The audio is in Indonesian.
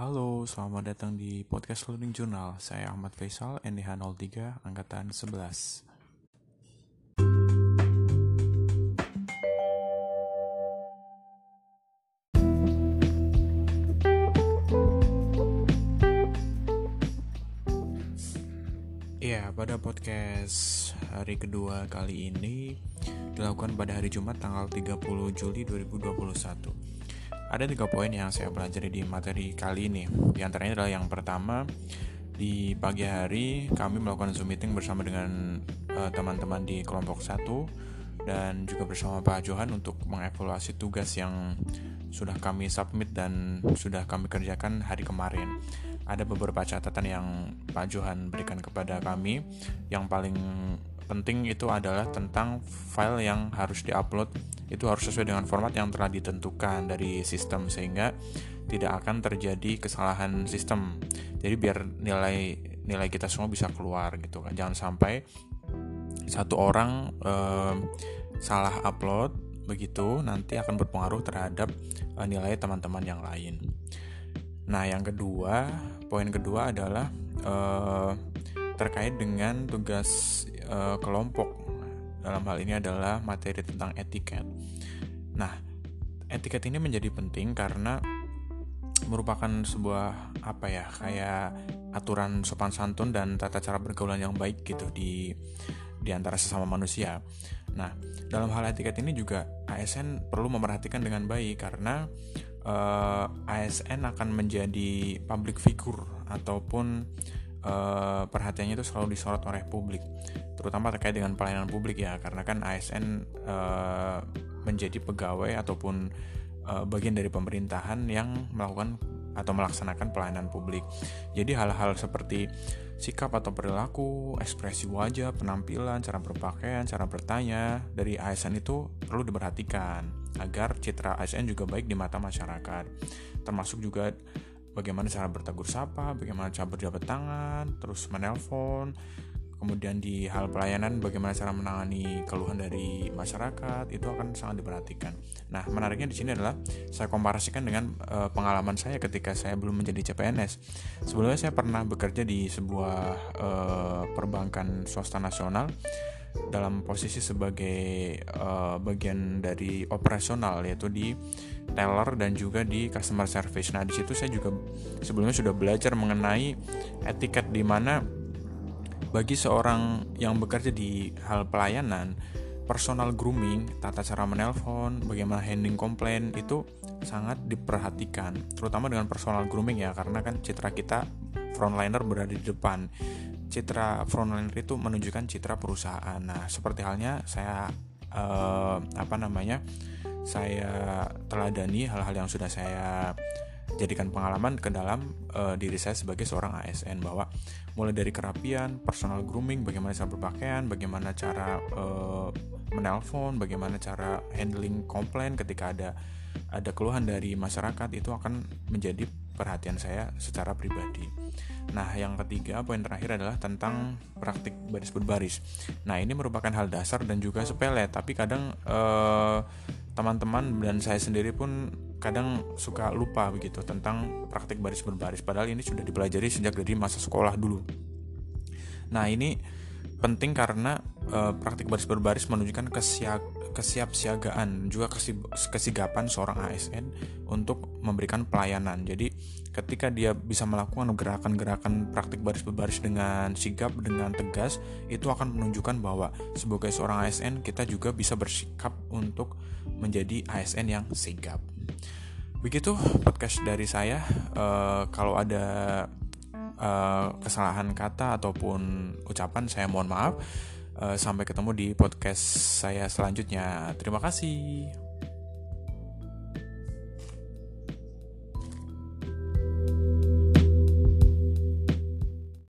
Halo, selamat datang di podcast Learning Journal. Saya Ahmad Faisal, NDH 03, Angkatan 11. Ya, pada podcast hari kedua kali ini dilakukan pada hari Jumat tanggal 30 Juli 2021. Ada tiga poin yang saya pelajari di materi kali ini. Di antaranya adalah yang pertama, di pagi hari kami melakukan Zoom meeting bersama dengan eh, teman-teman di kelompok satu dan juga bersama Pak Johan untuk mengevaluasi tugas yang sudah kami submit dan sudah kami kerjakan hari kemarin ada beberapa catatan yang Pak Johan berikan kepada kami. Yang paling penting itu adalah tentang file yang harus diupload itu harus sesuai dengan format yang telah ditentukan dari sistem sehingga tidak akan terjadi kesalahan sistem. Jadi biar nilai nilai kita semua bisa keluar gitu kan. Jangan sampai satu orang eh, salah upload begitu nanti akan berpengaruh terhadap eh, nilai teman-teman yang lain. Nah, yang kedua, poin kedua adalah uh, terkait dengan tugas uh, kelompok. Dalam hal ini adalah materi tentang etiket. Nah, etiket ini menjadi penting karena merupakan sebuah apa ya kayak aturan sopan santun dan tata cara pergaulan yang baik gitu di di antara sesama manusia. Nah, dalam hal etiket ini juga ASN perlu memperhatikan dengan baik karena uh, eh, ASN akan menjadi public figure ataupun uh, perhatiannya itu selalu disorot oleh publik, terutama terkait dengan pelayanan publik ya, karena kan ASN uh, eh, menjadi pegawai ataupun uh, bagian dari pemerintahan yang melakukan atau melaksanakan pelayanan publik. Jadi hal-hal seperti sikap atau perilaku, ekspresi wajah, penampilan, cara berpakaian, cara bertanya dari ASN itu perlu diperhatikan agar citra ASN juga baik di mata masyarakat. Termasuk juga bagaimana cara bertegur sapa, bagaimana cara berjabat tangan, terus menelpon, kemudian di hal pelayanan bagaimana cara menangani keluhan dari masyarakat itu akan sangat diperhatikan. Nah, menariknya di sini adalah saya komparasikan dengan e, pengalaman saya ketika saya belum menjadi CPNS. Sebelumnya saya pernah bekerja di sebuah e, perbankan swasta nasional dalam posisi sebagai uh, bagian dari operasional yaitu di teller dan juga di customer service. Nah, di situ saya juga sebelumnya sudah belajar mengenai etiket di mana bagi seorang yang bekerja di hal pelayanan, personal grooming, tata cara menelpon, bagaimana handling komplain itu sangat diperhatikan, terutama dengan personal grooming ya, karena kan citra kita frontliner berada di depan. Citra frontliner itu menunjukkan citra perusahaan. Nah, seperti halnya saya eh, apa namanya? Saya teladani hal-hal yang sudah saya jadikan pengalaman ke dalam uh, diri saya sebagai seorang ASN bahwa mulai dari kerapian, personal grooming, bagaimana cara berpakaian, bagaimana cara uh, menelpon, bagaimana cara handling komplain ketika ada ada keluhan dari masyarakat itu akan menjadi perhatian saya secara pribadi. Nah, yang ketiga, poin terakhir adalah tentang praktik baris berbaris. Nah, ini merupakan hal dasar dan juga sepele, tapi kadang teman teman-teman dan saya sendiri pun kadang suka lupa begitu tentang praktik baris berbaris padahal ini sudah dipelajari sejak dari masa sekolah dulu. Nah, ini penting karena e, praktik baris berbaris menunjukkan kesiap kesiapsiagaan juga kesigapan seorang ASN untuk memberikan pelayanan. Jadi ketika dia bisa melakukan gerakan-gerakan praktik baris berbaris dengan sigap dengan tegas itu akan menunjukkan bahwa sebagai seorang ASN kita juga bisa bersikap untuk menjadi ASN yang sigap. Begitu podcast dari saya. Uh, kalau ada uh, kesalahan kata ataupun ucapan, saya mohon maaf. Uh, sampai ketemu di podcast saya selanjutnya. Terima kasih.